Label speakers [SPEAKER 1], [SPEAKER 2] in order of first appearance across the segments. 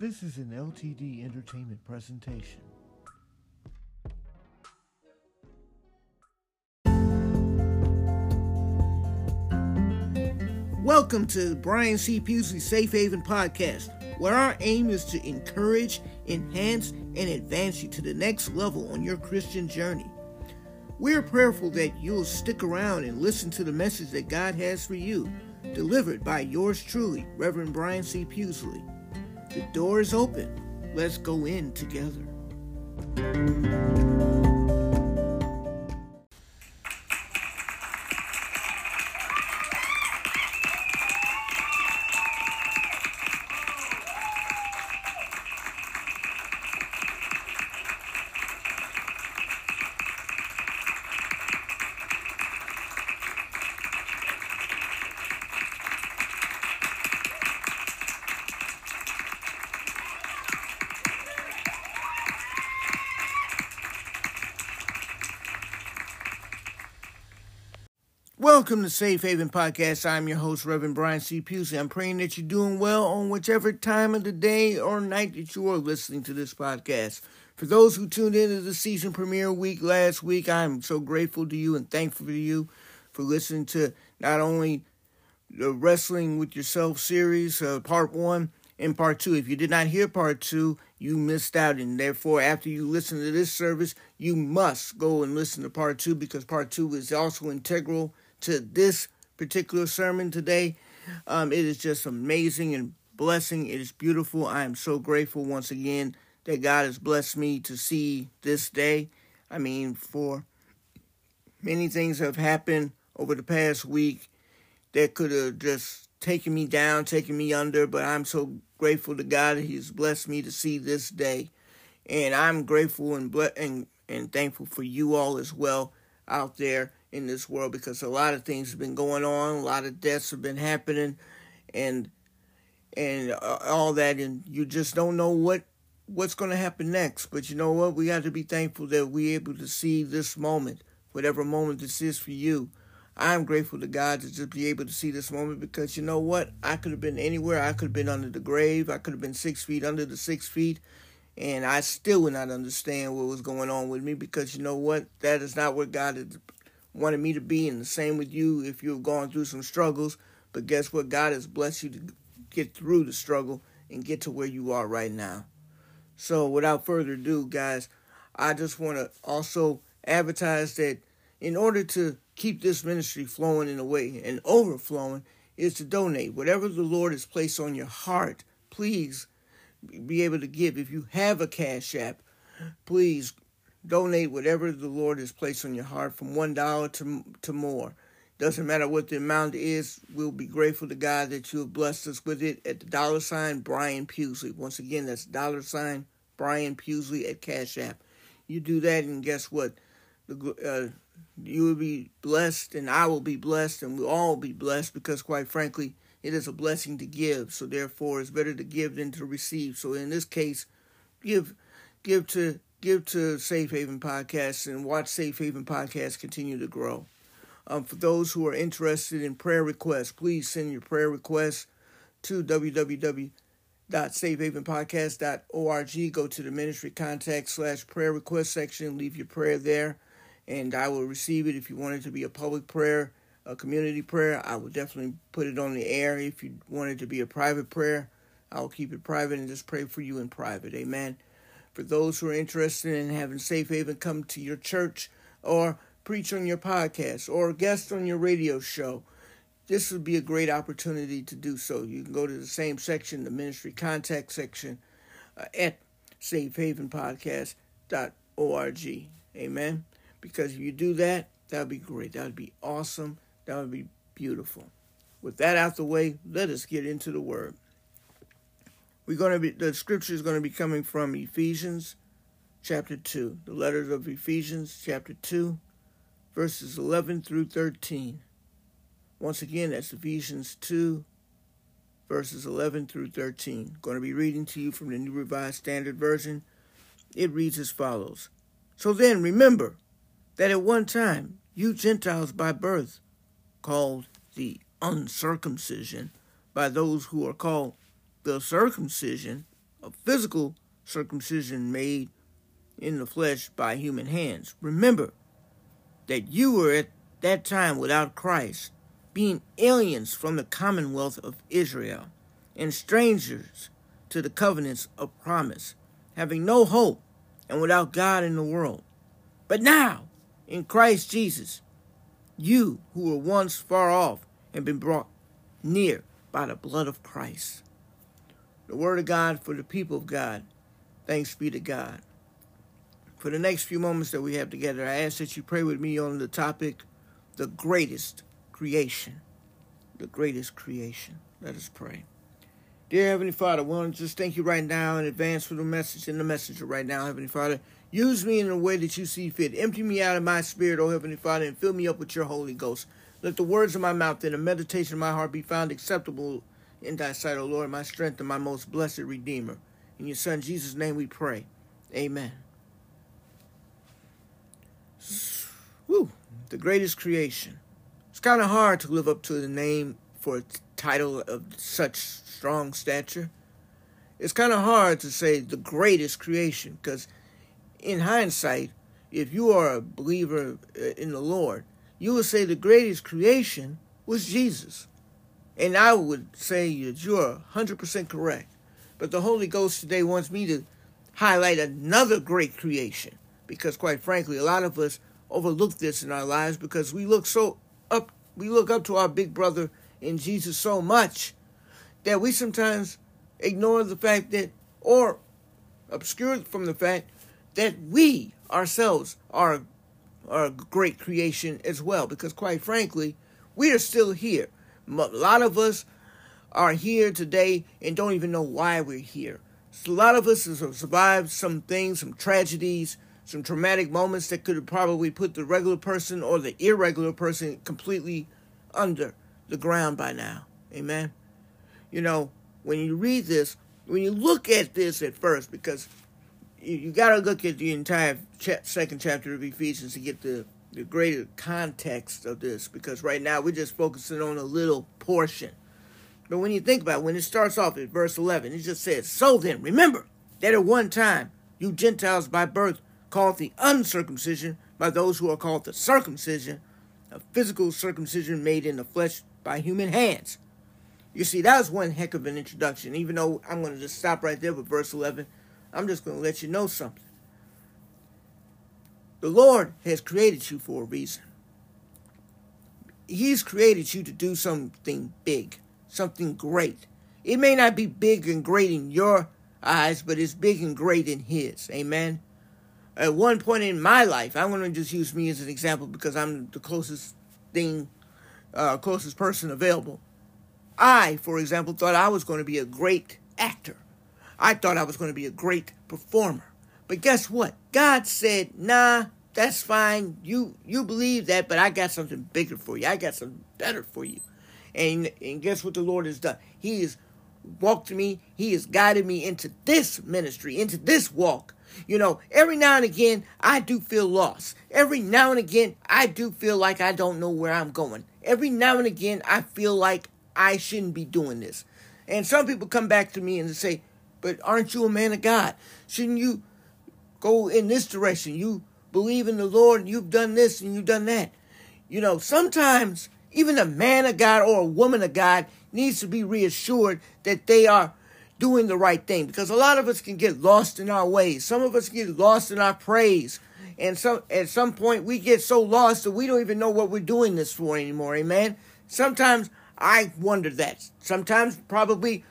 [SPEAKER 1] This is an LTD Entertainment presentation.
[SPEAKER 2] Welcome to Brian C. Pughsley Safe Haven Podcast, where our aim is to encourage, enhance, and advance you to the next level on your Christian journey. We're prayerful that you'll stick around and listen to the message that God has for you, delivered by yours truly, Reverend Brian C. Pughsley. The door is open. Let's go in together. Welcome to Safe Haven Podcast. I'm your host, Reverend Brian C. Pughsley. I'm praying that you're doing well on whichever time of the day or night that you are listening to this podcast. For those who tuned in to the season premiere week last week, I'm so grateful to you and thankful to you for listening to not only the Wrestling with Yourself series, uh, part one, and part two. If you did not hear part two, you missed out. And therefore, after you listen to this service, you must go and listen to part two because part two is also integral to this particular sermon today. Um, it is just amazing and blessing. It is beautiful. I am so grateful once again that God has blessed me to see this day. I mean, for many things have happened over the past week that could have just taken me down, taken me under, but I'm so grateful to God that He's blessed me to see this day. And I'm grateful and, ble- and, and thankful for you all as well out there in this world because a lot of things have been going on, a lot of deaths have been happening, and and uh, all that, and you just don't know what what's going to happen next. But you know what? We got to be thankful that we're able to see this moment, whatever moment this is for you. I'm grateful to God to just be able to see this moment because you know what? I could have been anywhere. I could have been under the grave. I could have been six feet under the six feet. And I still would not understand what was going on with me because you know what? That is not what God wanted me to be, and the same with you if you've gone through some struggles. But guess what? God has blessed you to get through the struggle and get to where you are right now. So, without further ado, guys, I just want to also advertise that in order to keep this ministry flowing in a way and overflowing, is to donate. Whatever the Lord has placed on your heart, please be able to give. If you have a Cash App, please donate whatever the Lord has placed on your heart from one dollar to to more. Doesn't matter what the amount is, we'll be grateful to God that you have blessed us with it at the dollar sign Brian Pughsley. Once again, that's dollar sign Brian Pughsley at Cash App. You do that, and guess what? The, uh, you will be blessed, and I will be blessed, and we'll all be blessed because, quite frankly, it is a blessing to give. So, therefore, it's better to give than to receive. So, in this case, give give to give to Safe Haven Podcast and watch Safe Haven Podcast continue to grow. Um, for those who are interested in prayer requests, please send your prayer requests to www.safehavenpodcast.org. Go to the ministry contact slash prayer request section, leave your prayer there, and I will receive it. If you want it to be a public prayer, a community prayer, I will definitely put it on the air. If you want it to be a private prayer, I will keep it private and just pray for you in private. Amen. For those who are interested in having Safe Haven come to your church or preach on your podcast or guest on your radio show, this would be a great opportunity to do so. You can go to the same section, the ministry contact section, uh, at safehavenpodcast.org. Amen. Because if you do that, that would be great. That would be awesome. That would be beautiful. With that out the way, let us get into the word. We're going to be the scripture is going to be coming from Ephesians chapter 2. The letters of Ephesians chapter 2 verses 11 through 13. Once again, that's Ephesians 2 verses 11 through 13. Going to be reading to you from the New Revised Standard Version. It reads as follows. So then remember that at one time you Gentiles by birth, called the uncircumcision by those who are called the circumcision a physical circumcision made in the flesh by human hands. Remember that you were at that time without Christ, being aliens from the commonwealth of Israel and strangers to the covenants of promise, having no hope and without God in the world. But now, in Christ Jesus, you who were once far off have been brought near by the blood of Christ. The word of God for the people of God. Thanks be to God. For the next few moments that we have together, I ask that you pray with me on the topic, the greatest creation. The greatest creation. Let us pray. Dear Heavenly Father, we want to just thank you right now in advance for the message and the messenger right now, Heavenly Father. Use me in a way that you see fit. Empty me out of my spirit, O Heavenly Father, and fill me up with your Holy Ghost. Let the words of my mouth and the meditation of my heart be found acceptable in thy sight, O Lord, my strength and my most blessed Redeemer. In your Son Jesus' name we pray. Amen. Woo, the greatest creation. It's kind of hard to live up to the name for a title of such strong stature. It's kind of hard to say the greatest creation because, in hindsight, if you are a believer uh, in the Lord, you would say the greatest creation was Jesus. And I would say that you're 100% correct. But the Holy Ghost today wants me to highlight another great creation. Because quite frankly, a lot of us overlook this in our lives because we look so up we look up to our big brother in Jesus so much that we sometimes ignore the fact that or obscure from the fact that we ourselves are are a great creation as well because quite frankly we are still here a lot of us are here today and don't even know why we're here. So a lot of us have survived some things, some tragedies, some traumatic moments that could have probably put the regular person or the irregular person completely under the ground by now. Amen. You know, when you read this, when you look at this at first, because you, you got to look at the entire cha- second chapter of Ephesians to get the the greater context of this because right now we're just focusing on a little portion. But when you think about it, when it starts off at verse 11, it just says, So then, remember that at one time you Gentiles by birth called the uncircumcision by those who are called the circumcision, a physical circumcision made in the flesh by human hands. You see, that was one heck of an introduction. Even though I'm going to just stop right there with verse 11, I'm just going to let you know something. The Lord has created you for a reason. He's created you to do something big, something great. It may not be big and great in your eyes, but it's big and great in His. Amen. At one point in my life, I'm going to just use me as an example because I'm the closest thing, uh, closest person available. I, for example, thought I was going to be a great actor. I thought I was going to be a great performer. But guess what? God said, nah, that's fine. You you believe that, but I got something bigger for you. I got something better for you. And and guess what the Lord has done? He has walked me, He has guided me into this ministry, into this walk. You know, every now and again I do feel lost. Every now and again I do feel like I don't know where I'm going. Every now and again I feel like I shouldn't be doing this. And some people come back to me and say, But aren't you a man of God? Shouldn't you go in this direction. You believe in the Lord, and you've done this and you've done that. You know, sometimes even a man of God or a woman of God needs to be reassured that they are doing the right thing because a lot of us can get lost in our ways. Some of us get lost in our praise. And some at some point we get so lost that we don't even know what we're doing this for anymore. Amen. Sometimes I wonder that. Sometimes probably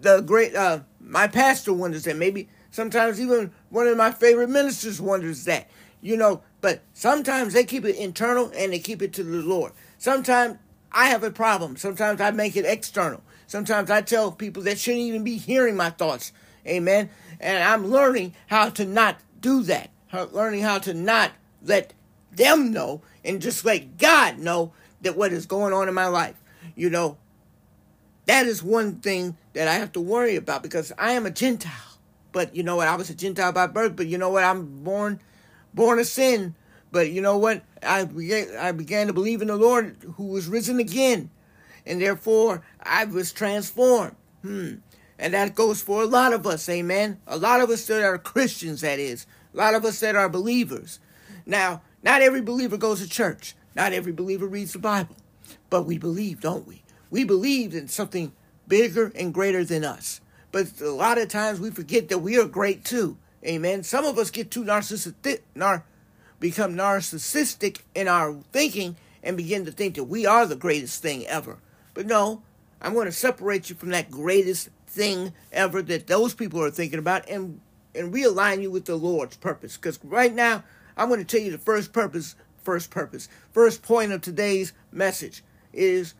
[SPEAKER 2] the great uh, my pastor wonders that. Maybe Sometimes even one of my favorite ministers wonders that. You know, but sometimes they keep it internal and they keep it to the Lord. Sometimes I have a problem. Sometimes I make it external. Sometimes I tell people that shouldn't even be hearing my thoughts. Amen. And I'm learning how to not do that. Learning how to not let them know and just let God know that what is going on in my life. You know, that is one thing that I have to worry about because I am a Gentile. But you know what? I was a Gentile by birth, but you know what? I'm born born of sin. But you know what? I began, I began to believe in the Lord who was risen again. And therefore I was transformed. Hmm. And that goes for a lot of us, amen. A lot of us that are Christians, that is. A lot of us that are believers. Now, not every believer goes to church. Not every believer reads the Bible. But we believe, don't we? We believe in something bigger and greater than us. But a lot of times we forget that we are great too. Amen. Some of us get too narcissistic, nar- become narcissistic in our thinking and begin to think that we are the greatest thing ever. But no, I'm going to separate you from that greatest thing ever that those people are thinking about and and realign you with the Lord's purpose. Because right now, I'm going to tell you the first purpose, first purpose, first point of today's message is,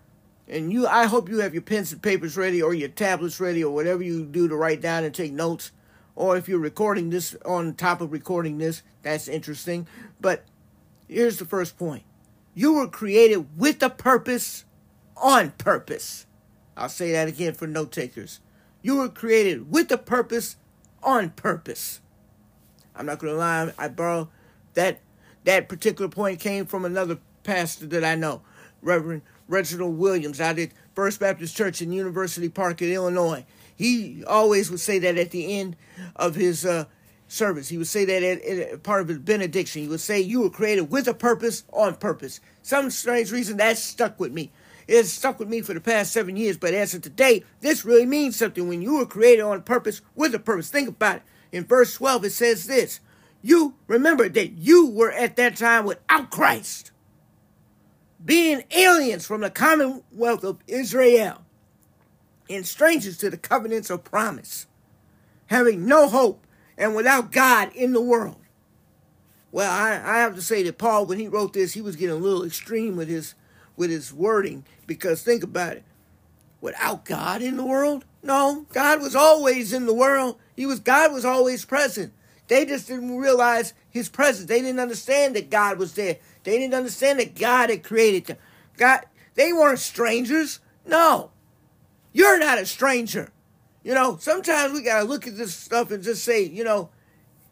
[SPEAKER 2] and you, I hope you have your pens and papers ready or your tablets ready or whatever you do to write down and take notes. Or if you're recording this on top of recording this, that's interesting. But here's the first point you were created with a purpose, on purpose. I'll say that again for note takers. You were created with a purpose, on purpose. I'm not going to lie, I borrow that that particular point came from another pastor that I know, Reverend Reginald Williams out at First Baptist Church in University Park in Illinois. He always would say that at the end of his uh, service. He would say that at, at part of his benediction. He would say, You were created with a purpose, on purpose. Some strange reason that stuck with me. It stuck with me for the past seven years, but as of today, this really means something when you were created on purpose with a purpose. Think about it. In verse 12, it says this You remember that you were at that time without Christ, being aliens from the commonwealth of Israel and strangers to the covenants of promise, having no hope and without God in the world. Well, I, I have to say that Paul, when he wrote this, he was getting a little extreme with his with his wording because think about it. Without God in the world? No, God was always in the world. He was God was always present. They just didn't realize his presence. They didn't understand that God was there. They didn't understand that God had created them. God, they weren't strangers. No. You're not a stranger. You know, sometimes we got to look at this stuff and just say, you know,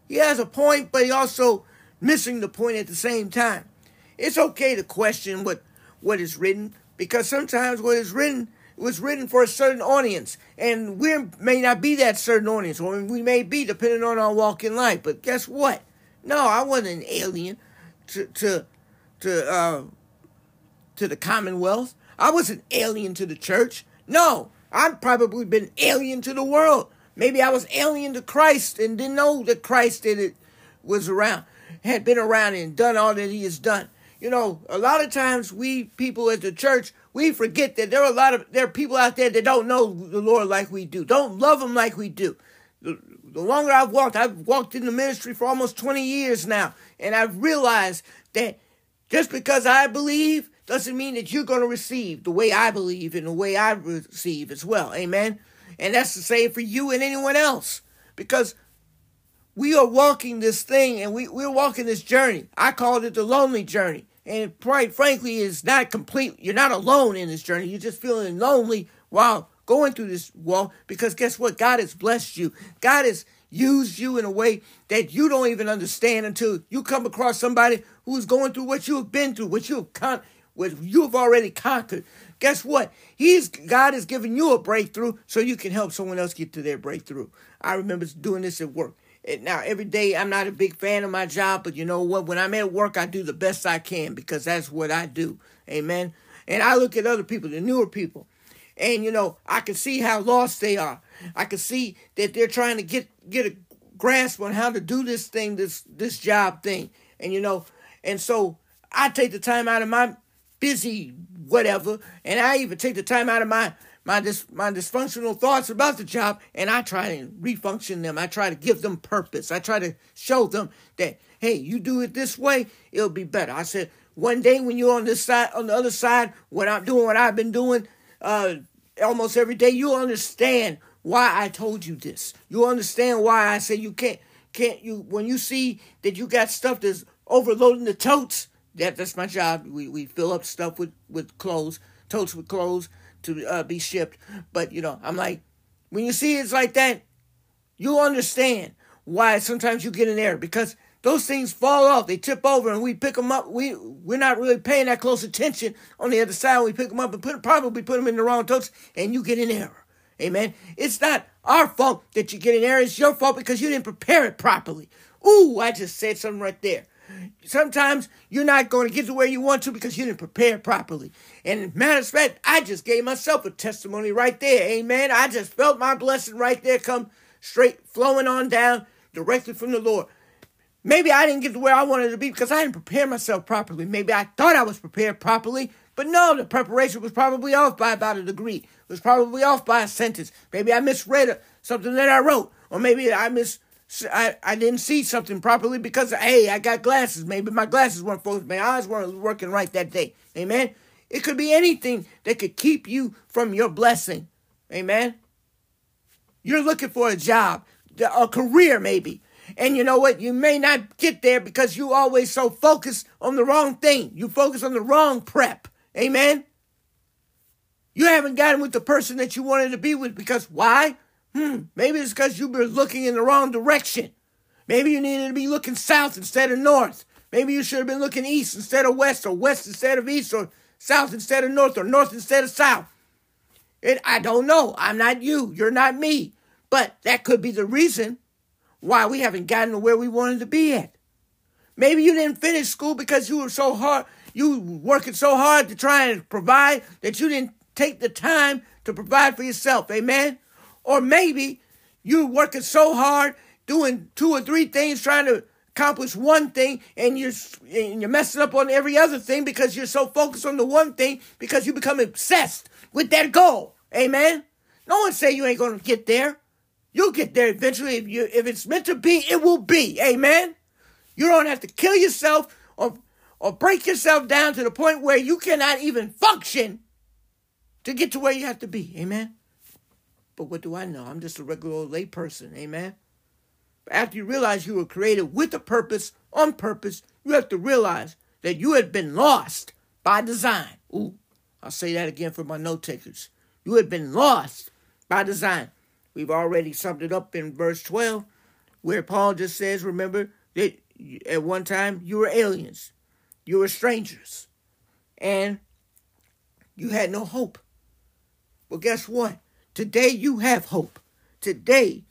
[SPEAKER 2] he has a point, but he also missing the point at the same time. It's okay to question what what is written because sometimes what is written was written for a certain audience, and we may not be that certain audience, or we may be depending on our walk in life. But guess what? No, I wasn't an alien to to to uh, to the Commonwealth. I wasn't alien to the church. No, I've probably been alien to the world. Maybe I was alien to Christ and didn't know that Christ did it was around, had been around and done all that he has done. You know, a lot of times we people at the church, we forget that there are a lot of there are people out there that don't know the Lord like we do, don't love him like we do. The, the longer I've walked, I've walked in the ministry for almost 20 years now, and I've realized that just because I believe doesn't mean that you're going to receive the way I believe and the way I receive as well. Amen. And that's the same for you and anyone else. Because we are walking this thing and we, we're walking this journey. I called it the lonely journey. And quite frankly, it's not complete. You're not alone in this journey. You're just feeling lonely while going through this walk because guess what? God has blessed you. God has used you in a way that you don't even understand until you come across somebody who's going through what you have been through, what you have con- what you have already conquered. Guess what? He's God has given you a breakthrough so you can help someone else get to their breakthrough. I remember doing this at work. And Now, every day I'm not a big fan of my job, but you know what? When I'm at work, I do the best I can because that's what I do. Amen. And I look at other people, the newer people, and you know, I can see how lost they are. I can see that they're trying to get get a grasp on how to do this thing, this this job thing. And you know, and so I take the time out of my busy whatever, and I even take the time out of my my dis, my dysfunctional thoughts about the job, and I try to refunction them. I try to give them purpose. I try to show them that hey, you do it this way, it'll be better. I said one day when you're on this side, on the other side, when I'm doing what I've been doing, uh, almost every day, you'll understand why I told you this. You'll understand why I say you can't can't you when you see that you got stuff that's overloading the totes. That that's my job. We we fill up stuff with with clothes, totes with clothes to uh, be shipped. But you know, I'm like, when you see it's like that, you understand why sometimes you get in there because those things fall off, they tip over, and we pick them up. We we're not really paying that close attention on the other side. We pick them up and put probably put them in the wrong totes, and you get an error. Amen. It's not our fault that you get in there. It's your fault because you didn't prepare it properly. Ooh, I just said something right there. Sometimes you're not going to get to where you want to because you didn't prepare properly. And matter of fact, I just gave myself a testimony right there. Amen. I just felt my blessing right there come straight flowing on down directly from the Lord. Maybe I didn't get to where I wanted to be because I didn't prepare myself properly. Maybe I thought I was prepared properly, but no, the preparation was probably off by about a degree. It was probably off by a sentence. Maybe I misread uh, something that I wrote, or maybe I mis I, I didn't see something properly because hey, I got glasses. Maybe my glasses weren't focused. My eyes weren't working right that day. Amen. It could be anything that could keep you from your blessing. Amen. You're looking for a job, a career maybe. And you know what? You may not get there because you always so focused on the wrong thing. You focus on the wrong prep. Amen. You haven't gotten with the person that you wanted to be with because why? Hmm, maybe it's because you were looking in the wrong direction. Maybe you needed to be looking south instead of north. Maybe you should have been looking east instead of west, or west instead of east, or south instead of north, or north instead of south. It, I don't know. I'm not you. You're not me. But that could be the reason why we haven't gotten to where we wanted to be at. Maybe you didn't finish school because you were so hard, you working so hard to try and provide that you didn't take the time to provide for yourself. Amen. Or maybe you're working so hard doing two or three things trying to accomplish one thing and you're and you're messing up on every other thing because you're so focused on the one thing because you become obsessed with that goal. Amen. No one say you ain't gonna get there. You'll get there eventually. If you if it's meant to be, it will be. Amen. You don't have to kill yourself or or break yourself down to the point where you cannot even function to get to where you have to be. Amen. But what do I know? I'm just a regular old lay person. Amen. But after you realize you were created with a purpose, on purpose, you have to realize that you had been lost by design. Ooh, I'll say that again for my note takers. You had been lost by design. We've already summed it up in verse 12, where Paul just says, remember, that at one time you were aliens, you were strangers, and you had no hope. Well, guess what? Today you have hope. Today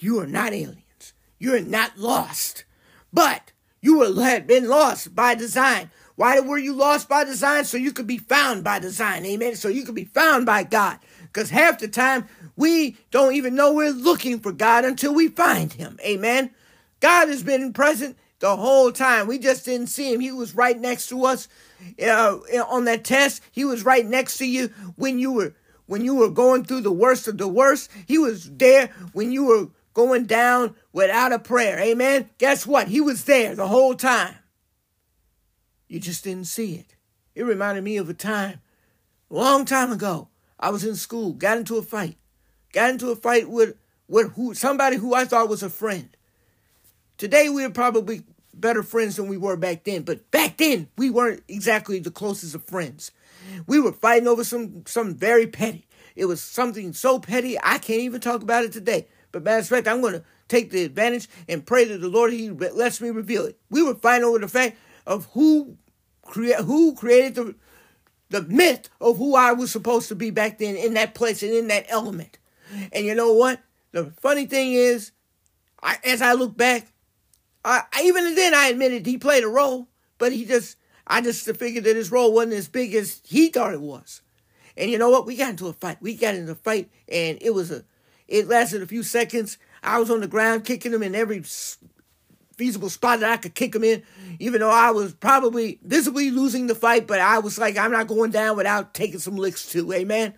[SPEAKER 2] you are not aliens. You're not lost. But you had been lost by design. Why were you lost by design? So you could be found by design. Amen. So you could be found by God. Because half the time we don't even know we're looking for God until we find Him. Amen. God has been present the whole time. We just didn't see Him. He was right next to us uh, on that test. He was right next to you when you were when you were going through the worst of the worst. He was there when you were going down without a prayer. Amen. Guess what? He was there the whole time. You just didn't see it. It reminded me of a time, a long time ago, I was in school, got into a fight, got into a fight with with who somebody who I thought was a friend. Today we're probably better friends than we were back then, but back then we weren't exactly the closest of friends. We were fighting over some some very petty. It was something so petty I can't even talk about it today. But matter of fact, I'm to take the advantage and pray to the Lord He lets me reveal it. We were fighting over the fact of who crea- who created the the myth of who I was supposed to be back then in that place and in that element. And you know what? The funny thing is, I, as I look back, I, even then I admitted he played a role, but he just, I just figured that his role wasn't as big as he thought it was. And you know what? We got into a fight. We got into a fight, and it was a, it lasted a few seconds. I was on the ground kicking him in every feasible spot that I could kick him in, even though I was probably visibly losing the fight, but I was like, I'm not going down without taking some licks too, amen.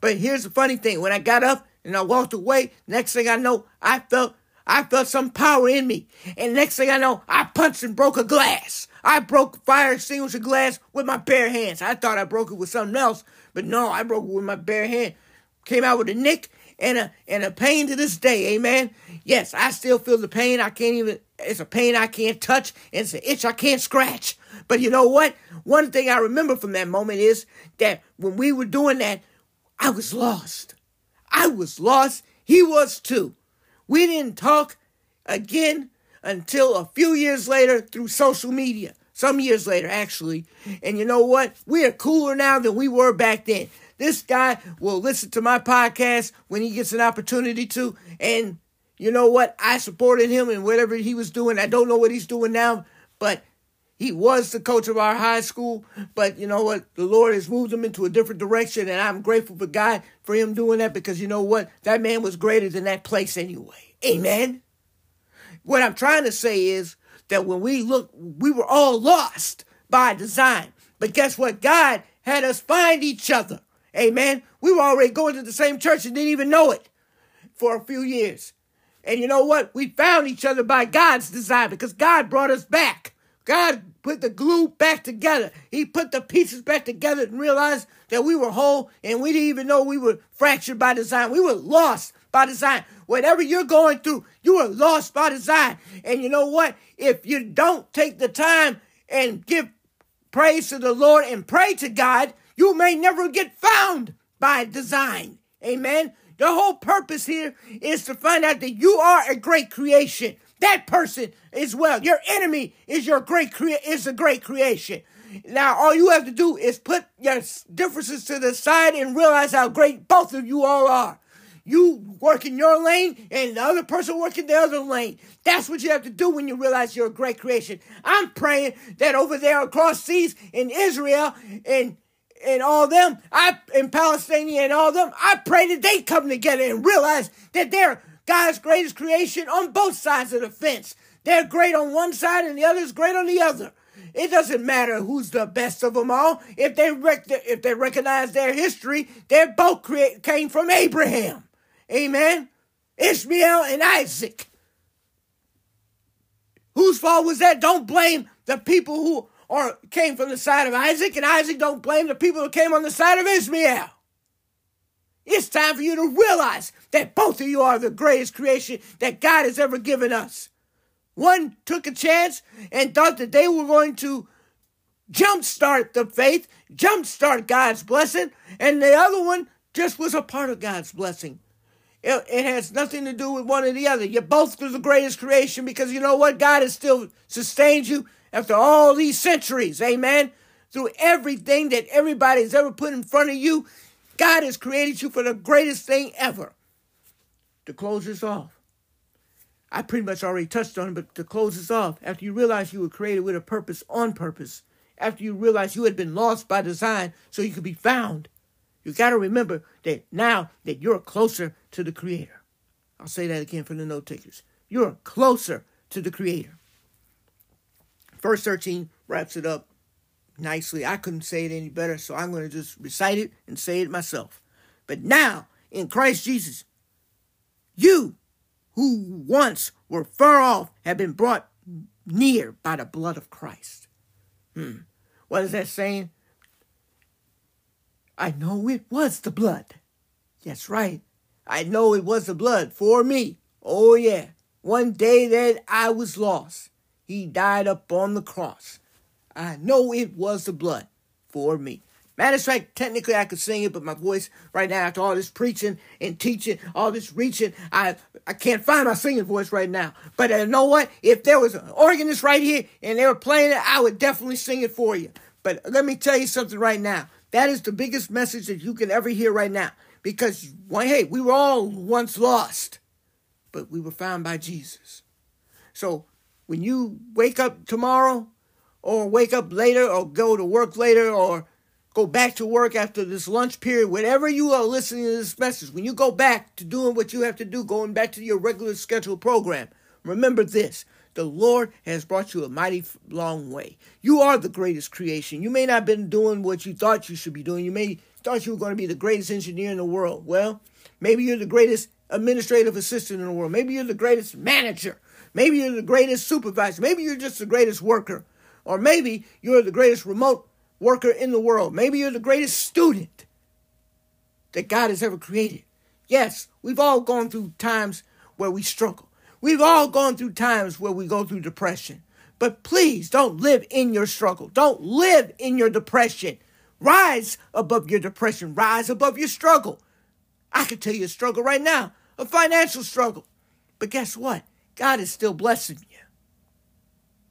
[SPEAKER 2] But here's the funny thing. When I got up and I walked away, next thing I know, I felt I felt some power in me. And next thing I know, I punched and broke a glass. I broke fire extinguisher glass with my bare hands. I thought I broke it with something else, but no, I broke it with my bare hand. Came out with a nick and a and a pain to this day, amen. Yes, I still feel the pain. I can't even it's a pain I can't touch, and it's an itch I can't scratch. But you know what? One thing I remember from that moment is that when we were doing that, I was lost. I was lost. He was too. We didn't talk again until a few years later through social media. Some years later, actually. And you know what? We are cooler now than we were back then. This guy will listen to my podcast when he gets an opportunity to. And you know what? I supported him in whatever he was doing. I don't know what he's doing now, but he was the coach of our high school. But you know what? The Lord has moved him into a different direction. And I'm grateful for God for him doing that because you know what? That man was greater than that place anyway. Amen. What I'm trying to say is that when we look, we were all lost by design. But guess what? God had us find each other. Amen. We were already going to the same church and didn't even know it for a few years. And you know what? We found each other by God's design because God brought us back. God put the glue back together. He put the pieces back together and realized that we were whole and we didn't even know we were fractured by design. We were lost by design. Whatever you're going through, you are lost by design. And you know what? If you don't take the time and give praise to the Lord and pray to God, you may never get found by design. Amen. The whole purpose here is to find out that you are a great creation. That person is well. Your enemy is your great crea- is a great creation. Now all you have to do is put your differences to the side and realize how great both of you all are. You work in your lane and the other person work in the other lane. That's what you have to do when you realize you're a great creation. I'm praying that over there across seas in Israel and and all them, I in Palestine and all them, I pray that they come together and realize that they're God's greatest creation on both sides of the fence. They're great on one side and the other's great on the other. It doesn't matter who's the best of them all. If they rec- if they recognize their history, they both create, came from Abraham. Amen. Ishmael and Isaac. Whose fault was that? Don't blame the people who are came from the side of Isaac, and Isaac don't blame the people who came on the side of Ishmael. It's time for you to realize that both of you are the greatest creation that God has ever given us. One took a chance and thought that they were going to jumpstart the faith, jumpstart God's blessing, and the other one just was a part of God's blessing. It, it, has nothing to do with one or the other. You're both the greatest creation because you know what? God has still sustained you after all these centuries. Amen. Through everything that everybody's ever put in front of you, God has created you for the greatest thing ever. To close this off, I pretty much already touched on it, but to close this off, after you realize you were created with a purpose on purpose, after you realize you had been lost by design so you could be found, you got to remember that now that you're closer to the Creator. I'll say that again for the note takers. You're closer to the Creator. Verse 13 wraps it up nicely. I couldn't say it any better, so I'm going to just recite it and say it myself. But now, in Christ Jesus, you who once were far off have been brought near by the blood of Christ. Hmm. What is that saying? I know it was the blood. That's right. I know it was the blood for me. Oh, yeah. One day that I was lost, he died up on the cross. I know it was the blood for me. Matter of fact, technically I could sing it, but my voice right now, after all this preaching and teaching, all this reaching, I I can't find my singing voice right now. But uh, you know what? If there was an organist right here and they were playing it, I would definitely sing it for you. But let me tell you something right now. That is the biggest message that you can ever hear right now. Because, hey, we were all once lost, but we were found by Jesus. So when you wake up tomorrow, or wake up later, or go to work later, or go back to work after this lunch period, whenever you are listening to this message, when you go back to doing what you have to do, going back to your regular scheduled program, remember this the Lord has brought you a mighty long way. You are the greatest creation. You may not have been doing what you thought you should be doing. You may thought you were going to be the greatest engineer in the world. Well, maybe you're the greatest administrative assistant in the world. Maybe you're the greatest manager. Maybe you're the greatest supervisor. Maybe you're just the greatest worker. Or maybe you're the greatest remote worker in the world. Maybe you're the greatest student that God has ever created. Yes, we've all gone through times where we struggle. We've all gone through times where we go through depression. But please don't live in your struggle. Don't live in your depression. Rise above your depression. Rise above your struggle. I can tell you a struggle right now, a financial struggle. But guess what? God is still blessing you.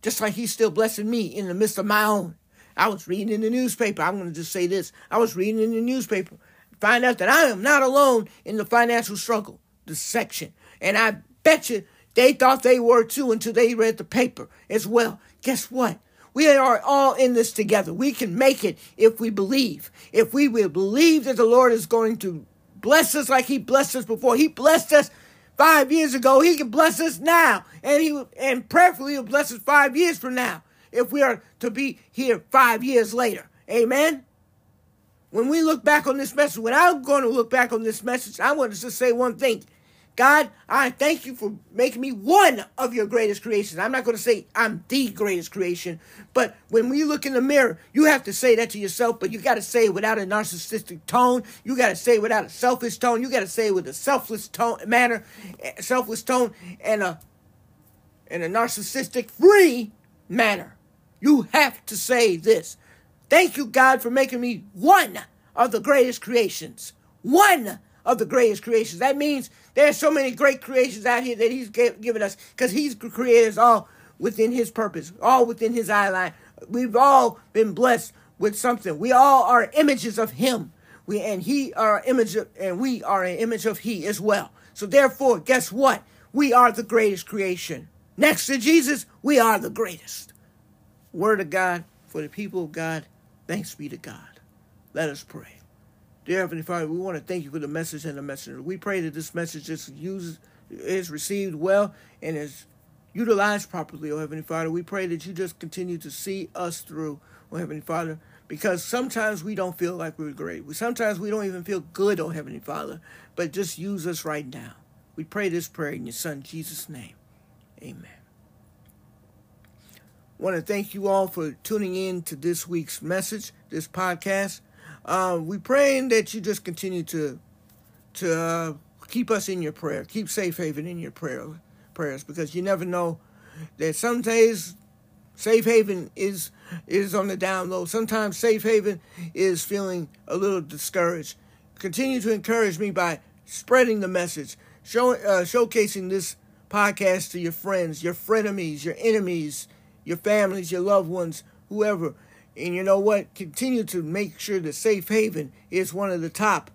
[SPEAKER 2] Just like He's still blessing me in the midst of my own. I was reading in the newspaper. I'm going to just say this. I was reading in the newspaper find out that I am not alone in the financial struggle, the section. And I bet you they thought they were too until they read the paper as well. Guess what? We are all in this together. We can make it if we believe. If we will believe that the Lord is going to bless us like He blessed us before. He blessed us five years ago. He can bless us now. And He and prayerfully He'll bless us five years from now if we are to be here five years later. Amen. When we look back on this message, when I'm going to look back on this message, I want to just say one thing. God, I thank you for making me one of your greatest creations. I'm not going to say I'm the greatest creation, but when we look in the mirror, you have to say that to yourself, but you got to say it without a narcissistic tone. You got to say it without a selfish tone. You got to say it with a selfless tone manner, eh, selfless tone and a and a narcissistic free manner. You have to say this. Thank you, God, for making me one of the greatest creations. One of the greatest creations. That means there's so many great creations out here that He's given us because He's created us all within His purpose, all within His eye line. We've all been blessed with something. We all are images of Him. We and He are image of, and we are an image of He as well. So therefore, guess what? We are the greatest creation. Next to Jesus, we are the greatest. Word of God for the people of God. Thanks be to God. Let us pray. Dear Heavenly Father, we want to thank you for the message and the messenger. We pray that this message is used, is received well and is utilized properly, oh Heavenly Father. We pray that you just continue to see us through, oh Heavenly Father, because sometimes we don't feel like we're great. Sometimes we don't even feel good, oh Heavenly Father, but just use us right now. We pray this prayer in your Son, Jesus' name. Amen. I want to thank you all for tuning in to this week's message, this podcast. Um, we praying that you just continue to to uh, keep us in your prayer, keep Safe Haven in your prayer prayers, because you never know that some days Safe Haven is is on the down low. Sometimes Safe Haven is feeling a little discouraged. Continue to encourage me by spreading the message, show, uh, showcasing this podcast to your friends, your frenemies, your enemies, your families, your loved ones, whoever. And you know what? Continue to make sure that Safe Haven is one of the top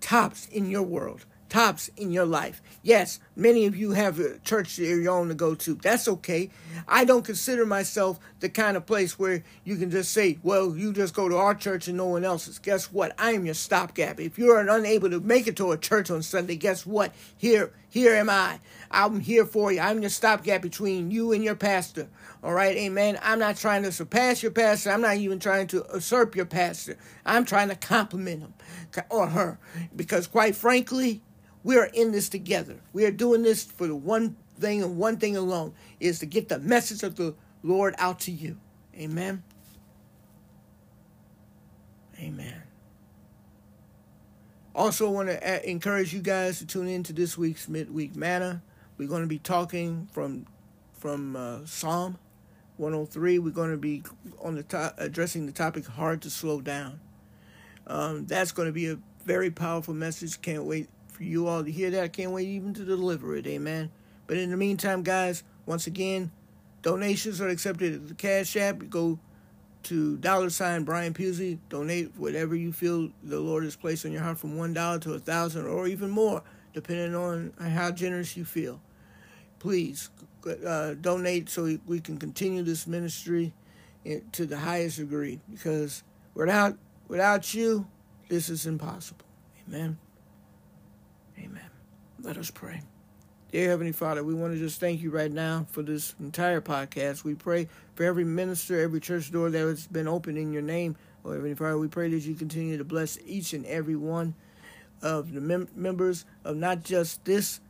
[SPEAKER 2] tops in your world, tops in your life. Yes, many of you have a church of your own to go to. That's okay. I don't consider myself the kind of place where you can just say, well, you just go to our church and no one else's. Guess what? I am your stopgap. If you're unable to make it to a church on Sunday, guess what? Here, here am I. I'm here for you. I'm your stopgap between you and your pastor. All right, amen. I'm not trying to surpass your pastor. I'm not even trying to usurp your pastor. I'm trying to compliment him or her because, quite frankly, we are in this together. We are doing this for the one thing and one thing alone is to get the message of the Lord out to you. Amen. Amen. Also, want to encourage you guys to tune in to this week's midweek manna. We're going to be talking from from uh, Psalm 103. We're going to be on the top, addressing the topic "Hard to Slow Down." Um, that's going to be a very powerful message. Can't wait for you all to hear that. I can't wait even to deliver it. Amen. But in the meantime, guys, once again, donations are accepted at the Cash App. You go to dollar sign Brian Pughsley. Donate whatever you feel the Lord has placed on your heart from one dollar to a thousand or even more, depending on how generous you feel. Please uh, donate so we can continue this ministry to the highest degree. Because without without you, this is impossible. Amen. Amen. Let us pray. Dear Heavenly Father, we want to just thank you right now for this entire podcast. We pray for every minister, every church door that has been opened in your name. Oh, Heavenly Father, we pray that you continue to bless each and every one of the mem- members of not just this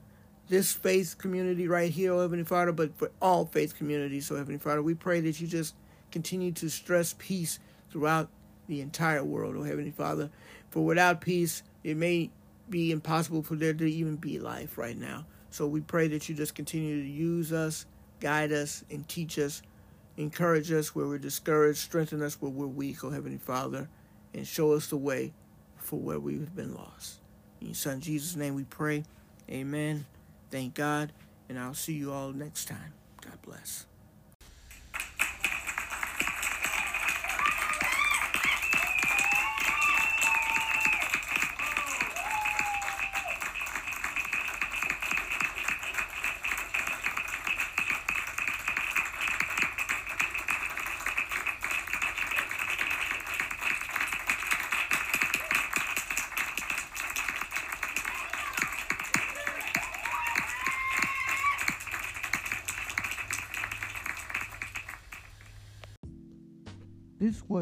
[SPEAKER 2] this faith community right here, oh Heavenly Father, but for all faith communities, so Heavenly Father, we pray that you just continue to stress peace throughout the entire world, oh Heavenly Father. For without peace, it may be impossible for there to even be life right now. So we pray that you just continue to use us, guide us, and teach us, encourage us where we're discouraged, strengthen us where we're weak, oh Heavenly Father, and show us the way for where we've been lost. In your Son Jesus' name we pray. Amen. Thank God, and I'll see you all next time. God bless.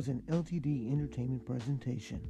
[SPEAKER 1] An LTD Entertainment presentation.